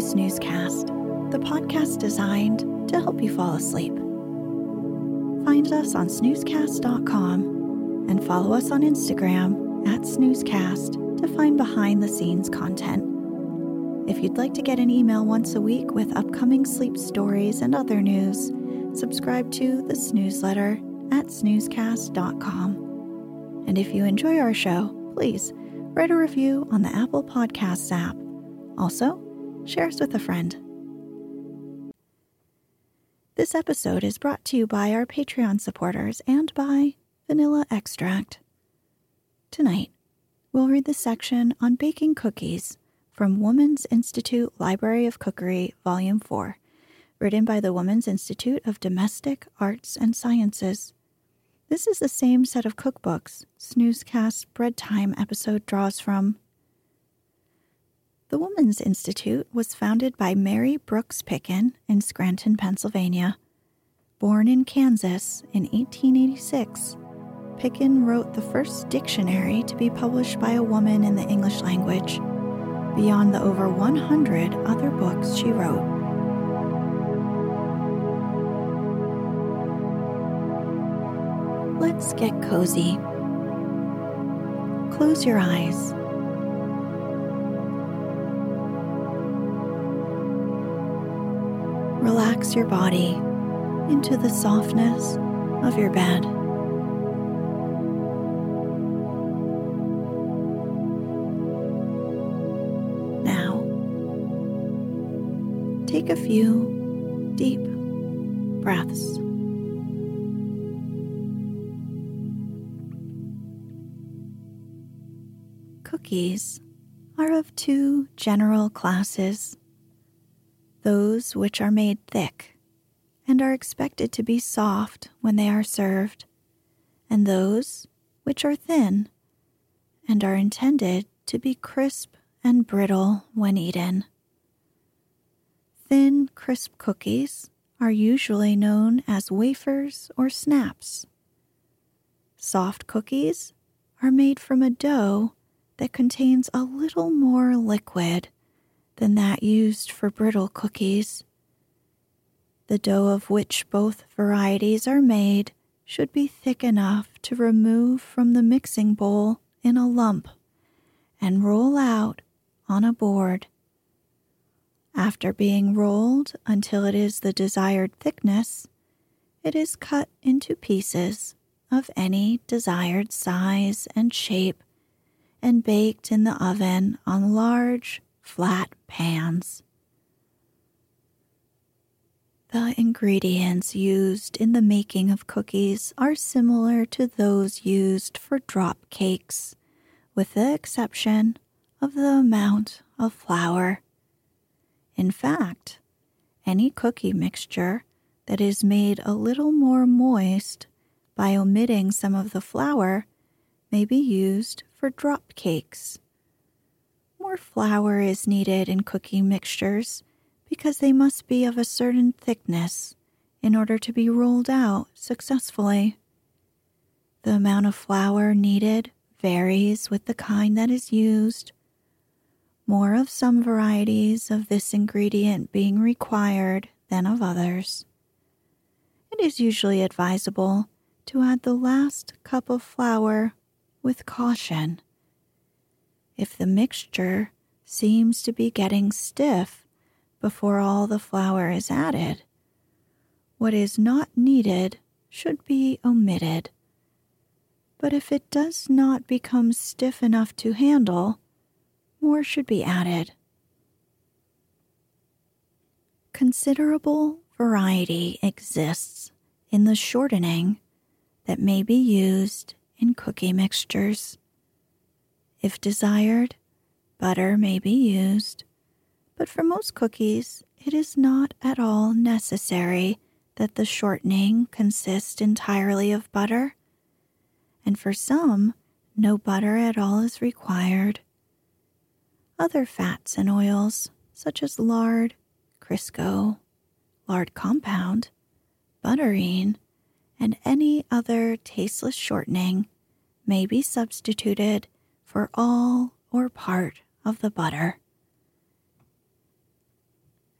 Snoozecast, the podcast designed to help you fall asleep. Find us on snoozecast.com and follow us on Instagram at snoozecast to find behind the scenes content. If you'd like to get an email once a week with upcoming sleep stories and other news, subscribe to the newsletter at snoozecast.com. And if you enjoy our show, please write a review on the Apple Podcasts app. Also, share us with a friend. This episode is brought to you by our Patreon supporters and by Vanilla Extract. Tonight, we'll read the section on baking cookies from Woman's Institute Library of Cookery, Volume 4, written by the Woman's Institute of Domestic Arts and Sciences. This is the same set of cookbooks Snoozecast Bread Time episode draws from. The Woman's Institute was founded by Mary Brooks Picken in Scranton, Pennsylvania. Born in Kansas in 1886, Picken wrote the first dictionary to be published by a woman in the English language, beyond the over 100 other books she wrote. Let's get cozy. Close your eyes. Relax your body into the softness of your bed. Now, take a few deep breaths. Cookies are of two general classes those which are made thick and are expected to be soft when they are served, and those which are thin and are intended to be crisp and brittle when eaten. Thin, crisp cookies are usually known as wafers or snaps. Soft cookies are made from a dough that contains a little more liquid than that used for brittle cookies. The dough of which both varieties are made should be thick enough to remove from the mixing bowl in a lump and roll out on a board. After being rolled until it is the desired thickness, it is cut into pieces of any desired size and shape and baked in the oven on large flat pans. The ingredients used in the making of cookies are similar to those used for drop cakes, with the exception of the amount of flour. In fact, Any cookie mixture that is made a little more moist by omitting some of the flour may be used for drop cakes. More flour is needed in cookie mixtures because they must be of a certain thickness in order to be rolled out successfully. The amount of flour needed varies with the kind that is used, more of some varieties of this ingredient being required than of others. It is usually advisable to add the last cup of flour with caution. If the mixture seems to be getting stiff before all the flour is added, what is not needed should be omitted but if it does not become stiff enough to handle, more should be added. Considerable variety exists in the shortening that may be used in cookie mixtures. If desired, butter may be used, but for most cookies, it is not at all necessary that the shortening consist entirely of butter and for some, no butter at all is required. Other fats and oils, such as lard, Crisco, lard compound, butterine, and any other tasteless shortening, may be substituted for all or part of the butter.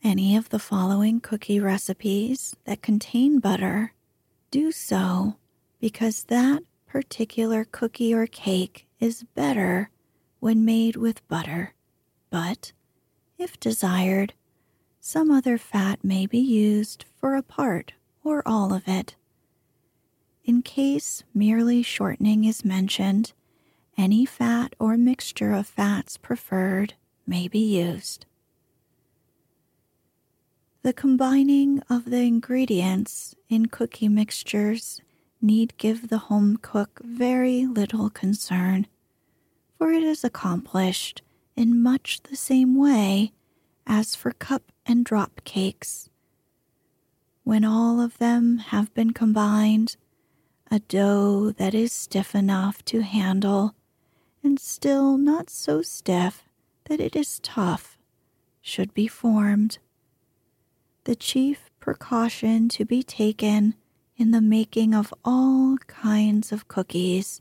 Any of the following cookie recipes that contain butter do so because that particular cookie or cake is better when made with butter, but, if desired, some other fat may be used for a part or all of it. In case merely shortening is mentioned, any fat or mixture of fats preferred may be used. The combining of the ingredients in cookie mixtures need give the home cook very little concern, for it is accomplished in much the same way as for cup and drop cakes. When all of them have been combined, a dough that is stiff enough to handle and still not so stiff that it is tough should be formed. The chief precaution to be taken in the making of all kinds of cookies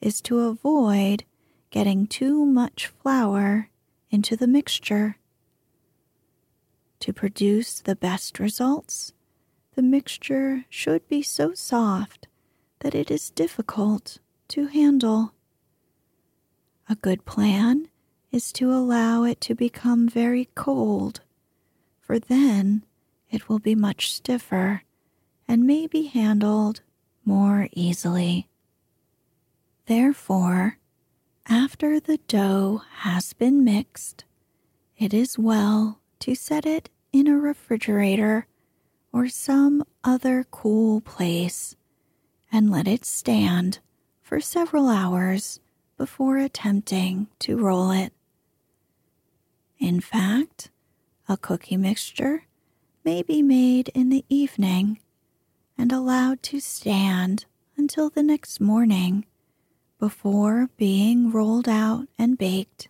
is to avoid getting too much flour into the mixture. To produce the best results, the mixture should be so soft that it is difficult to handle. A good plan is to allow it to become very cold, for then it will be much stiffer and may be handled more easily. Therefore, after the dough has been mixed, it is well to set it in a refrigerator or some other cool place and let it stand for several hours before attempting to roll it. In fact, a cookie mixture may be made in the evening and allowed to stand until the next morning before being rolled out and baked.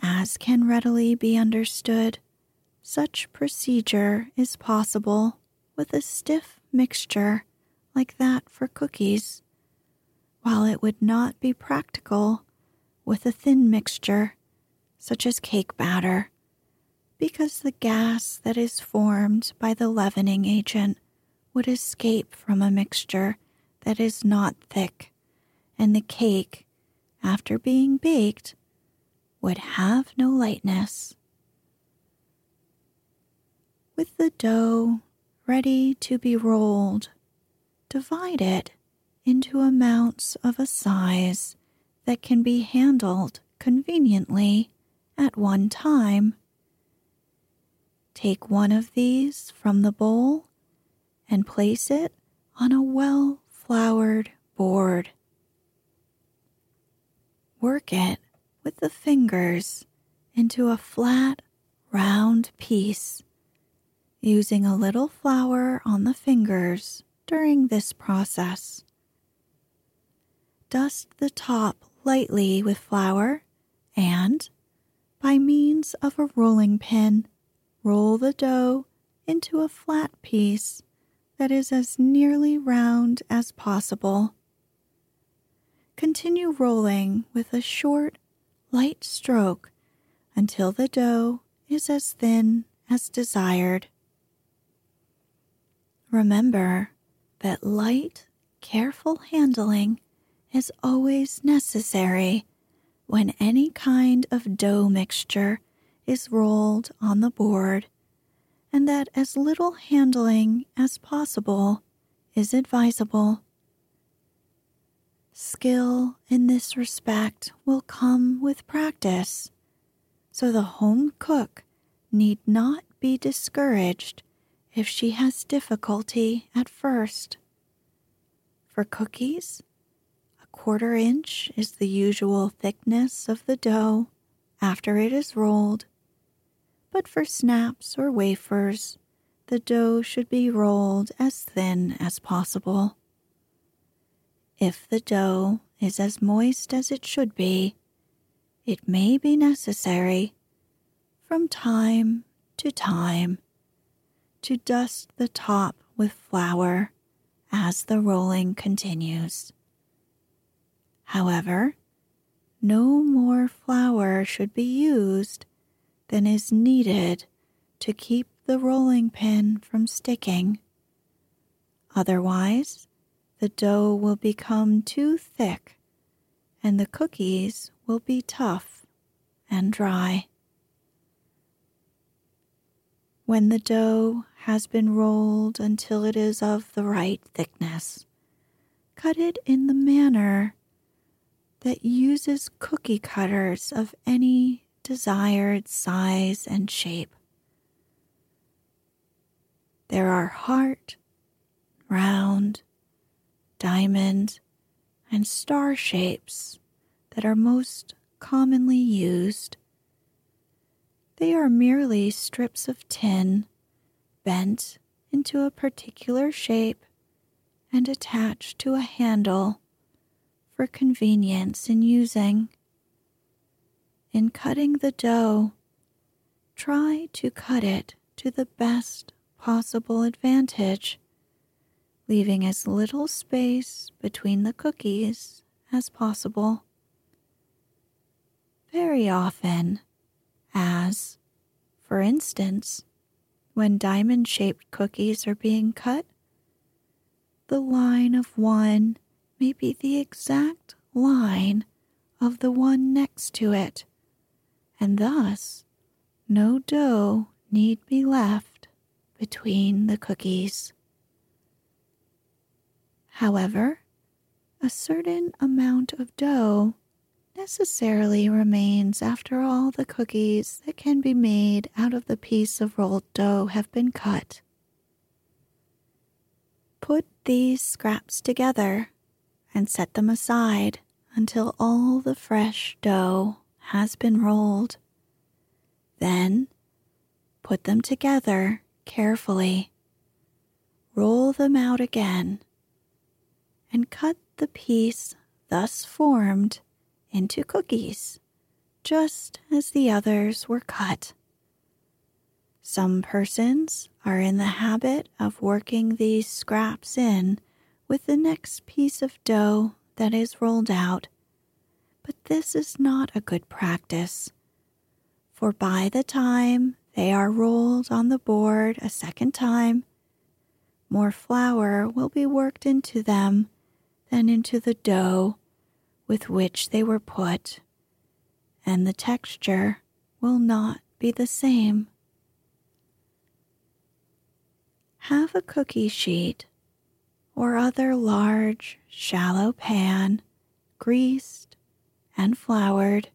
As can readily be understood, such procedure is possible with a stiff mixture like that for cookies, while it would not be practical with a thin mixture such as cake batter because the gas that is formed by the leavening agent would escape from a mixture that is not thick, and the cake, after being baked, would have no lightness. With the dough ready to be rolled, divide it into amounts of a size that can be handled conveniently at one time Take one of these from the bowl and place it on a well floured board. Work it with the fingers into a flat, round piece, using a little flour on the fingers during this process. Dust the top lightly with flour and, by means of a rolling pin, roll the dough into a flat piece that is as nearly round as possible. Continue rolling with a short, light stroke until the dough is as thin as desired. Remember that light, careful handling is always necessary when any kind of dough mixture is rolled on the board, and that as little handling as possible is advisable. Skill in this respect will come with practice, so the home cook need not be discouraged if she has difficulty at first. For cookies, quarter inch is the usual thickness of the dough after it is rolled, but for snaps or wafers, the dough should be rolled as thin as possible. If the dough is as moist as it should be, it may be necessary, from time to time, to dust the top with flour as the rolling continues. However, no more flour should be used than is needed to keep the rolling pin from sticking. Otherwise, the dough will become too thick and the cookies will be tough and dry. When the dough has been rolled until it is of the right thickness, cut it in the manner that uses cookie cutters of any desired size and shape. There are heart, round, diamond, and star shapes that are most commonly used. They are merely strips of tin bent into a particular shape and attached to a handle for convenience in using. In cutting the dough, try to cut it to the best possible advantage leaving as little space between the cookies as possible. Very often, as, for instance, when diamond shaped cookies are being cut, the line of one may be the exact line of the one next to it, and thus no dough need be left between the cookies. However, a certain amount of dough necessarily remains after all the cookies that can be made out of the piece of rolled dough have been cut. Put these scraps together and set them aside until all the fresh dough has been rolled. Then put them together carefully. Roll them out again and cut the piece thus formed into cookies, just as the others were cut. Some persons are in the habit of working these scraps in with the next piece of dough that is rolled out, but this is not a good practice, for by the time they are rolled on the board a second time, more flour will be worked into them than into the dough with which they were put, and the texture will not be the same. Have a cookie sheet or other large, shallow pan greased and floured,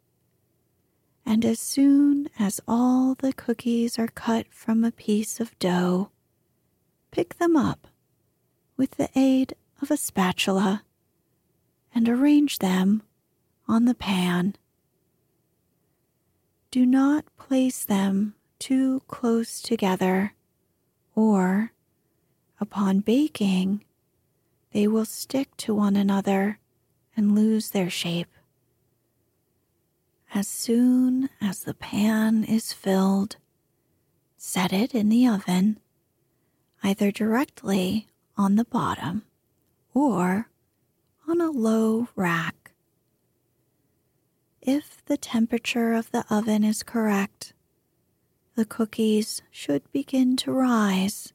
and as soon as all the cookies are cut from a piece of dough, pick them up with the aid of a spatula and arrange them on the pan. Do not place them too close together, or upon baking, they will stick to one another and lose their shape. As soon as the pan is filled, set it in the oven, either directly on the bottom or on a low rack. If the temperature of the oven is correct, the cookies should begin to rise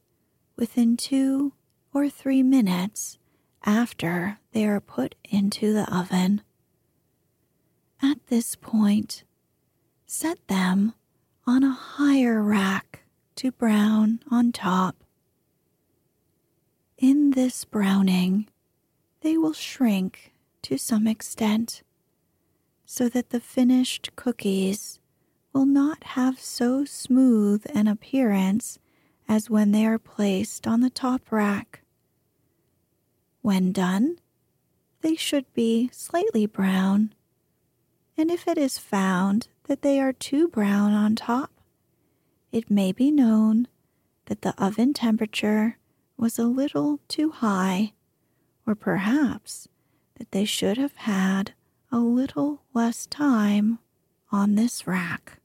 within two or three minutes after they are put into the oven. At this point, set them on a higher rack to brown on top. In this browning, they will shrink to some extent so that the finished cookies will not have so smooth an appearance as when they are placed on the top rack. When done, they should be slightly brown, and if it is found that they are too brown on top, it may be known that the oven temperature was a little too high, or perhaps that they should have had a little less time on this rack.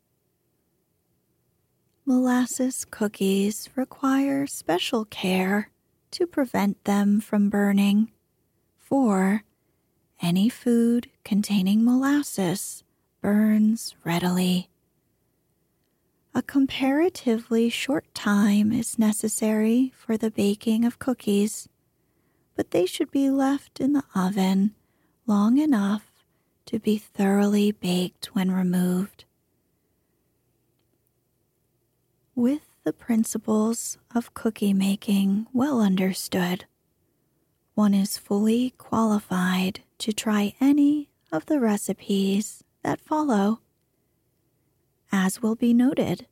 Molasses cookies require special care to prevent them from burning, for any food containing molasses burns readily. A comparatively short time is necessary for the baking of cookies, but they should be left in the oven long enough to be thoroughly baked when removed. With the principles of cookie making well understood, one is fully qualified to try any of the recipes that follow. As will be noted,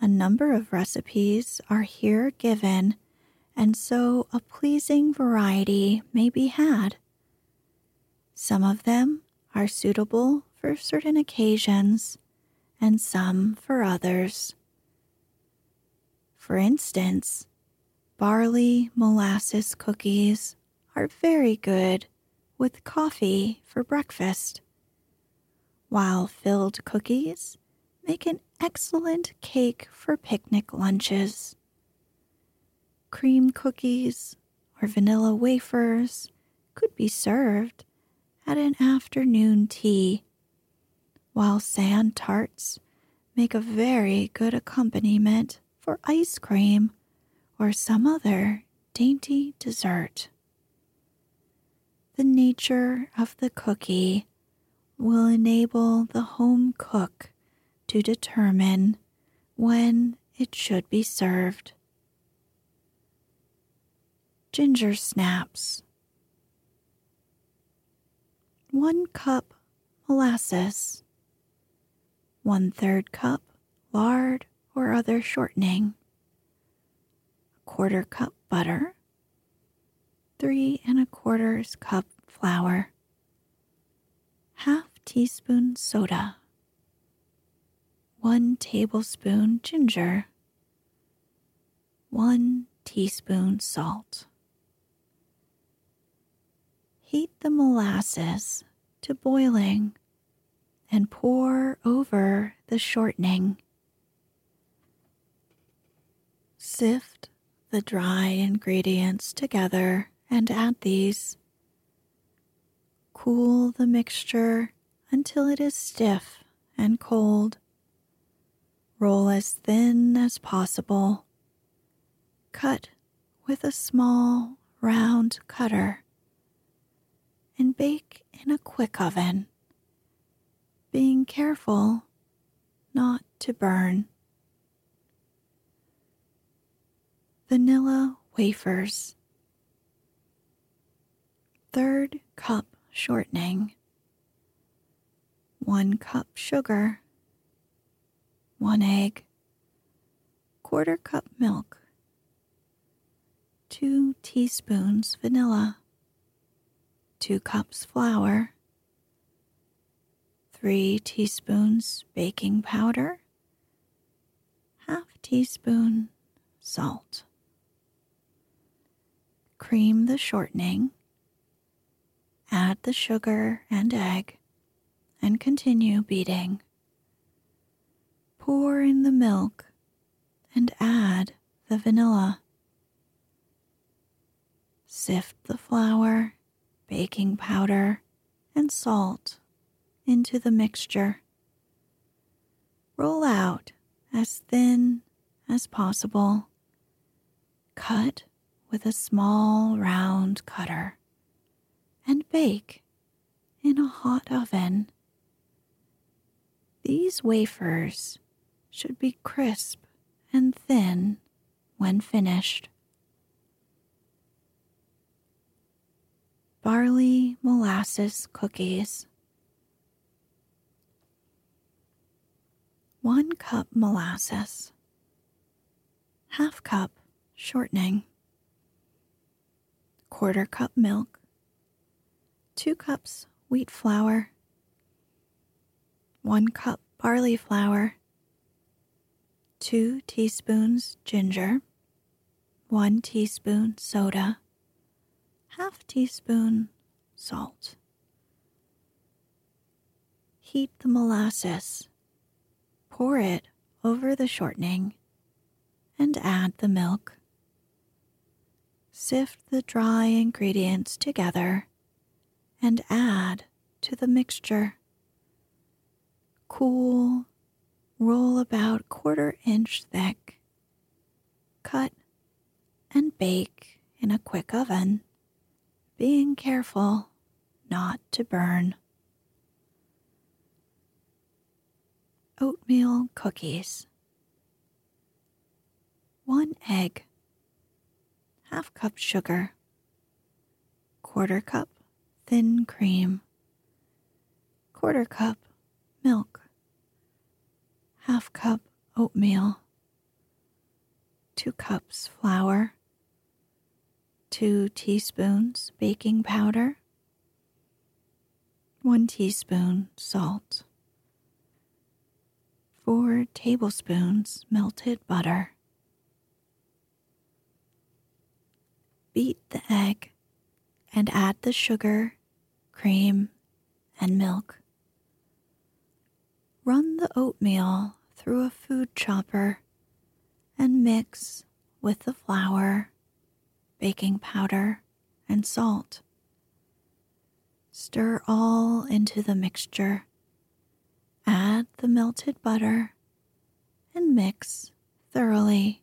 a number of recipes are here given, and so a pleasing variety may be had. Some of them are suitable for certain occasions, and some for others. For instance, barley molasses cookies are very good with coffee for breakfast, while filled cookies make an excellent cake for picnic lunches. Cream cookies or vanilla wafers could be served at an afternoon tea, while sand tarts make a very good accompaniment for ice cream or some other dainty dessert. The nature of the cookie will enable the home cook to determine when it should be served. Ginger snaps. One cup molasses. One third cup lard or other shortening, a quarter cup butter, three and a quarters cup flour, half teaspoon soda, one tablespoon ginger, one teaspoon salt. Heat the molasses to boiling and pour over the shortening. Sift the dry ingredients together and add these. Cool the mixture until it is stiff and cold. Roll as thin as possible. Cut with a small round cutter and bake in a quick oven, being careful not to burn. Vanilla wafers. Third cup shortening. One cup sugar. One egg. Quarter cup milk. Two teaspoons vanilla. Two cups flour. Three teaspoons baking powder Half teaspoon salt. Cream the shortening, add the sugar and egg, and continue beating. Pour in the milk and add the vanilla. Sift the flour, baking powder, and salt into the mixture. Roll out as thin as possible. Cut with a small round cutter and bake in a hot oven. These wafers should be crisp and thin when finished. Barley molasses cookies. 1 cup molasses, half cup shortening, quarter cup milk, 2 cups wheat flour, 1 cup barley flour, 2 teaspoons ginger, 1 teaspoon soda, half teaspoon salt. Heat the molasses Pour it over the shortening and add the milk. Sift the dry ingredients together and add to the mixture. Cool, roll about quarter inch thick. Cut and bake in a quick oven, being careful not to burn. oatmeal cookies, one egg, half cup sugar, quarter cup thin cream, quarter cup milk, half cup oatmeal, two cups flour, two teaspoons baking powder, one teaspoon salt. 4 tablespoons melted butter. Beat the egg and add the sugar, cream, and milk. Run the oatmeal through a food chopper and mix with the flour, baking powder, and salt. Stir all into the mixture Add the melted butter and mix thoroughly.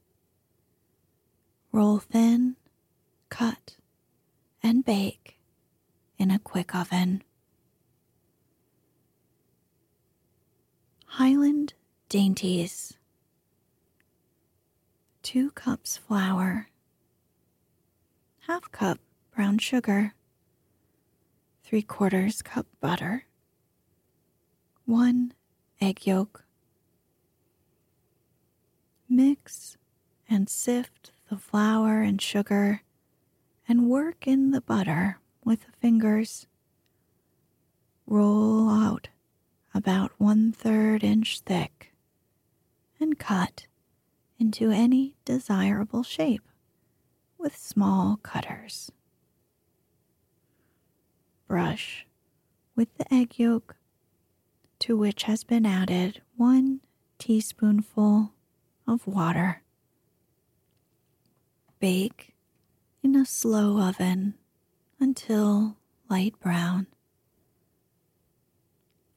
Roll thin, cut, and bake in a quick oven. Highland Dainties 2 cups flour, half cup brown sugar, 3 quarters cup butter, 1 egg yolk. Mix and sift the flour and sugar and work in the butter with the fingers. Roll out about one third inch thick and cut into any desirable shape with small cutters. Brush with the egg yolk to which has been added one teaspoonful of water. Bake in a slow oven until light brown.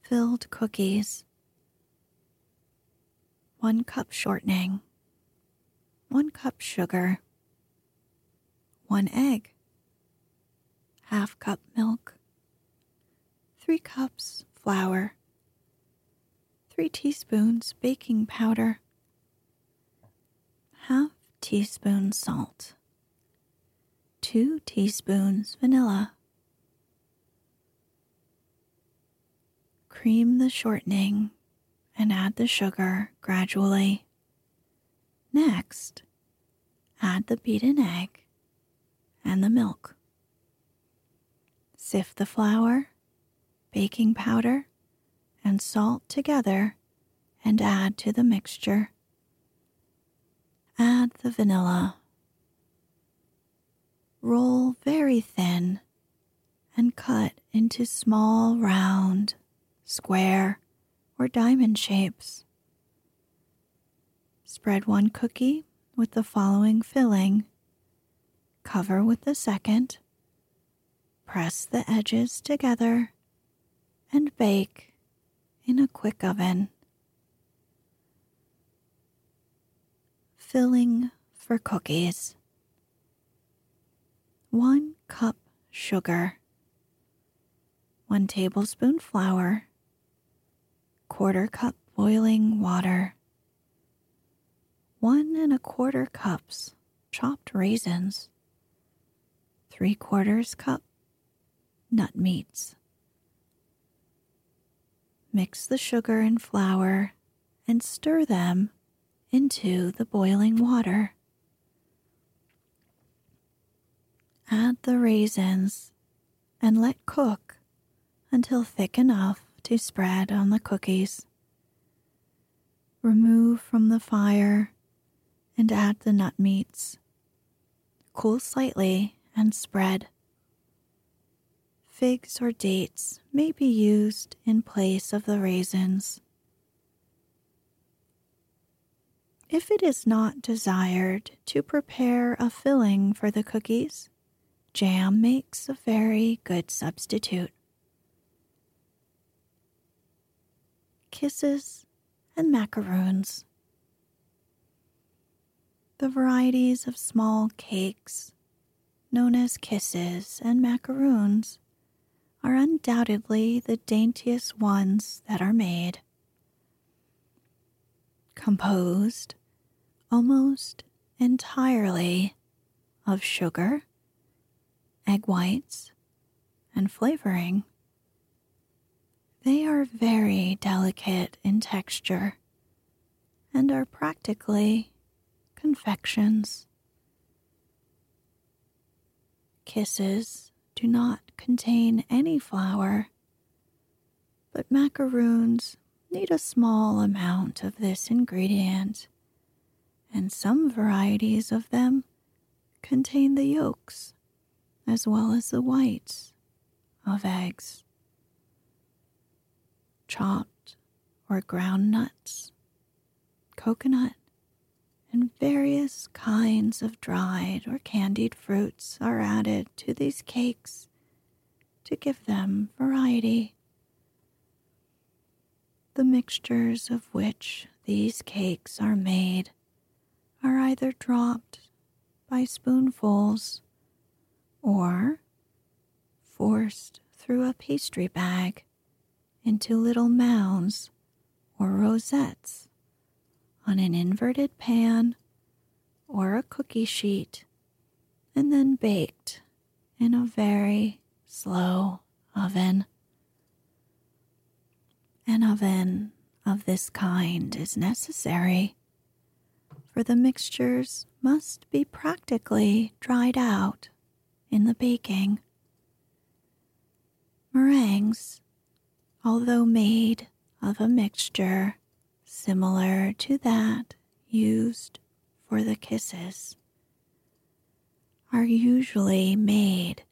Filled cookies. One cup shortening. One cup sugar. One egg. Half cup milk. Three cups flour 3 teaspoons baking powder, half teaspoon salt, 2 teaspoons vanilla. Cream the shortening and add the sugar gradually. Next, add the beaten egg and the milk. Sift the flour, baking powder, and salt together and add to the mixture. Add the vanilla. Roll very thin and cut into small, round, square, or diamond shapes. Spread one cookie with the following filling. Cover with the second. Press the edges together and bake in a quick oven. Filling for cookies 1 cup sugar, 1 tablespoon flour, quarter cup boiling water, 1 and a quarter cups chopped raisins, 3 quarters cup nut meats. Mix the sugar and flour and stir them into the boiling water. Add the raisins and let cook until thick enough to spread on the cookies. Remove from the fire and add the nut meats. Cool slightly and spread. Figs or dates may be used in place of the raisins. If it is not desired to prepare a filling for the cookies, jam makes a very good substitute. Kisses and macaroons. The varieties of small cakes, known as kisses and macaroons, are undoubtedly the daintiest ones that are made. Composed almost entirely of sugar, egg whites, and flavoring. They are very delicate in texture and are practically confections. Kisses do not contain any flour, but macaroons need a small amount of this ingredient and some varieties of them contain the yolks as well as the whites of eggs. Chopped or ground nuts, coconut, and various kinds of dried or candied fruits are added to these cakes to give them variety. The mixtures of which these cakes are made are either dropped by spoonfuls or forced through a pastry bag into little mounds or rosettes on an inverted pan or a cookie sheet and then baked in a very slow oven. An oven of this kind is necessary for the mixtures must be practically dried out in the baking. Meringues, although made of a mixture similar to that used for the kisses, are usually made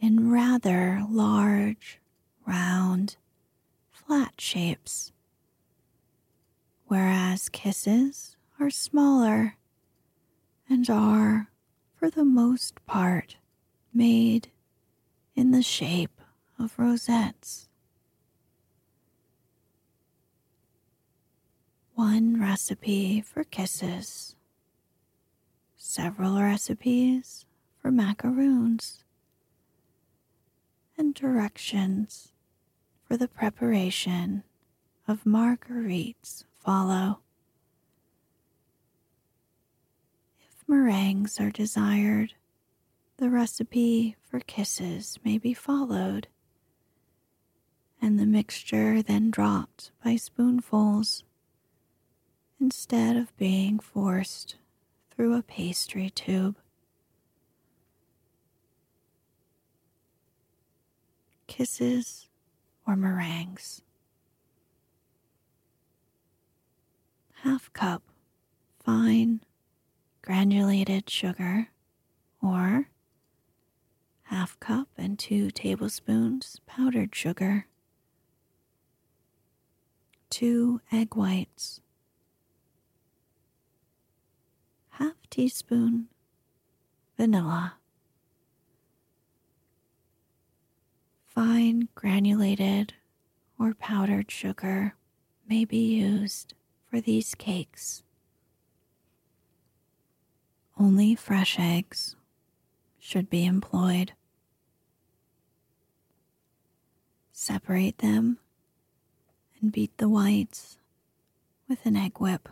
in rather large, round, flat shapes, whereas kisses are smaller and are, for the most part, made in the shape of rosettes. One recipe for kisses, several recipes for macaroons, and directions for the preparation of marguerites follow. If meringues are desired, the recipe for kisses may be followed, and the mixture then dropped by spoonfuls instead of being forced through a pastry tube. Kisses or meringues. Half cup fine granulated sugar or half cup and two tablespoons powdered sugar, two egg whites, half teaspoon vanilla, fine granulated or powdered sugar may be used for these cakes. Only fresh eggs should be employed. Separate them and beat the whites with an egg whip.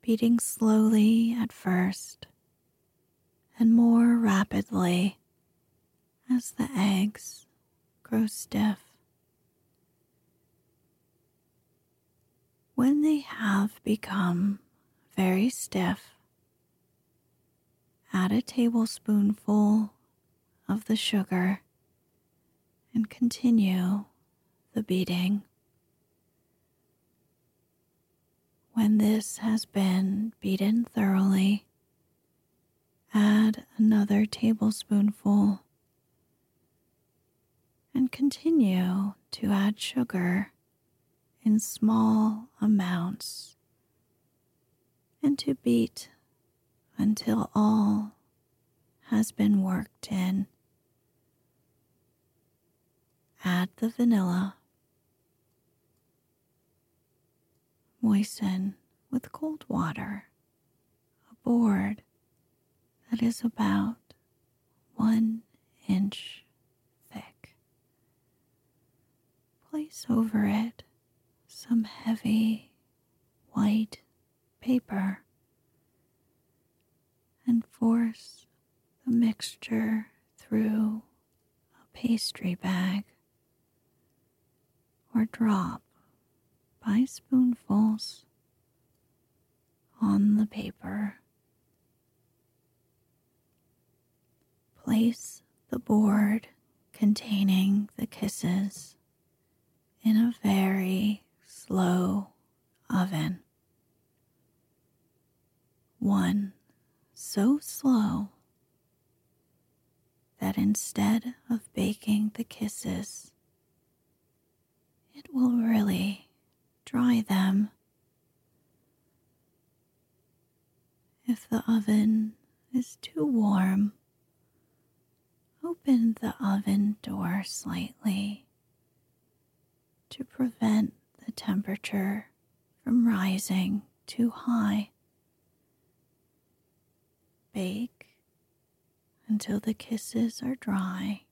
Beating slowly at first and more rapidly as the eggs grow stiff. When they have become very stiff, add a tablespoonful of the sugar and continue the beating. When this has been beaten thoroughly, add another tablespoonful and continue to add sugar in small amounts and to beat until all has been worked in. Add the vanilla. Moisten with cold water a board that is about one inch thick. Place over it some heavy white paper and force the mixture through a pastry bag or drop by spoonfuls on the paper. Place the board containing the kisses in a very slow oven. One so slow that instead of baking the kisses, it will really dry them. If the oven is too warm, open the oven door slightly to prevent the temperature from rising too high. Bake until the kisses are dry,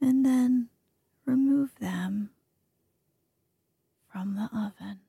and then remove them from the oven.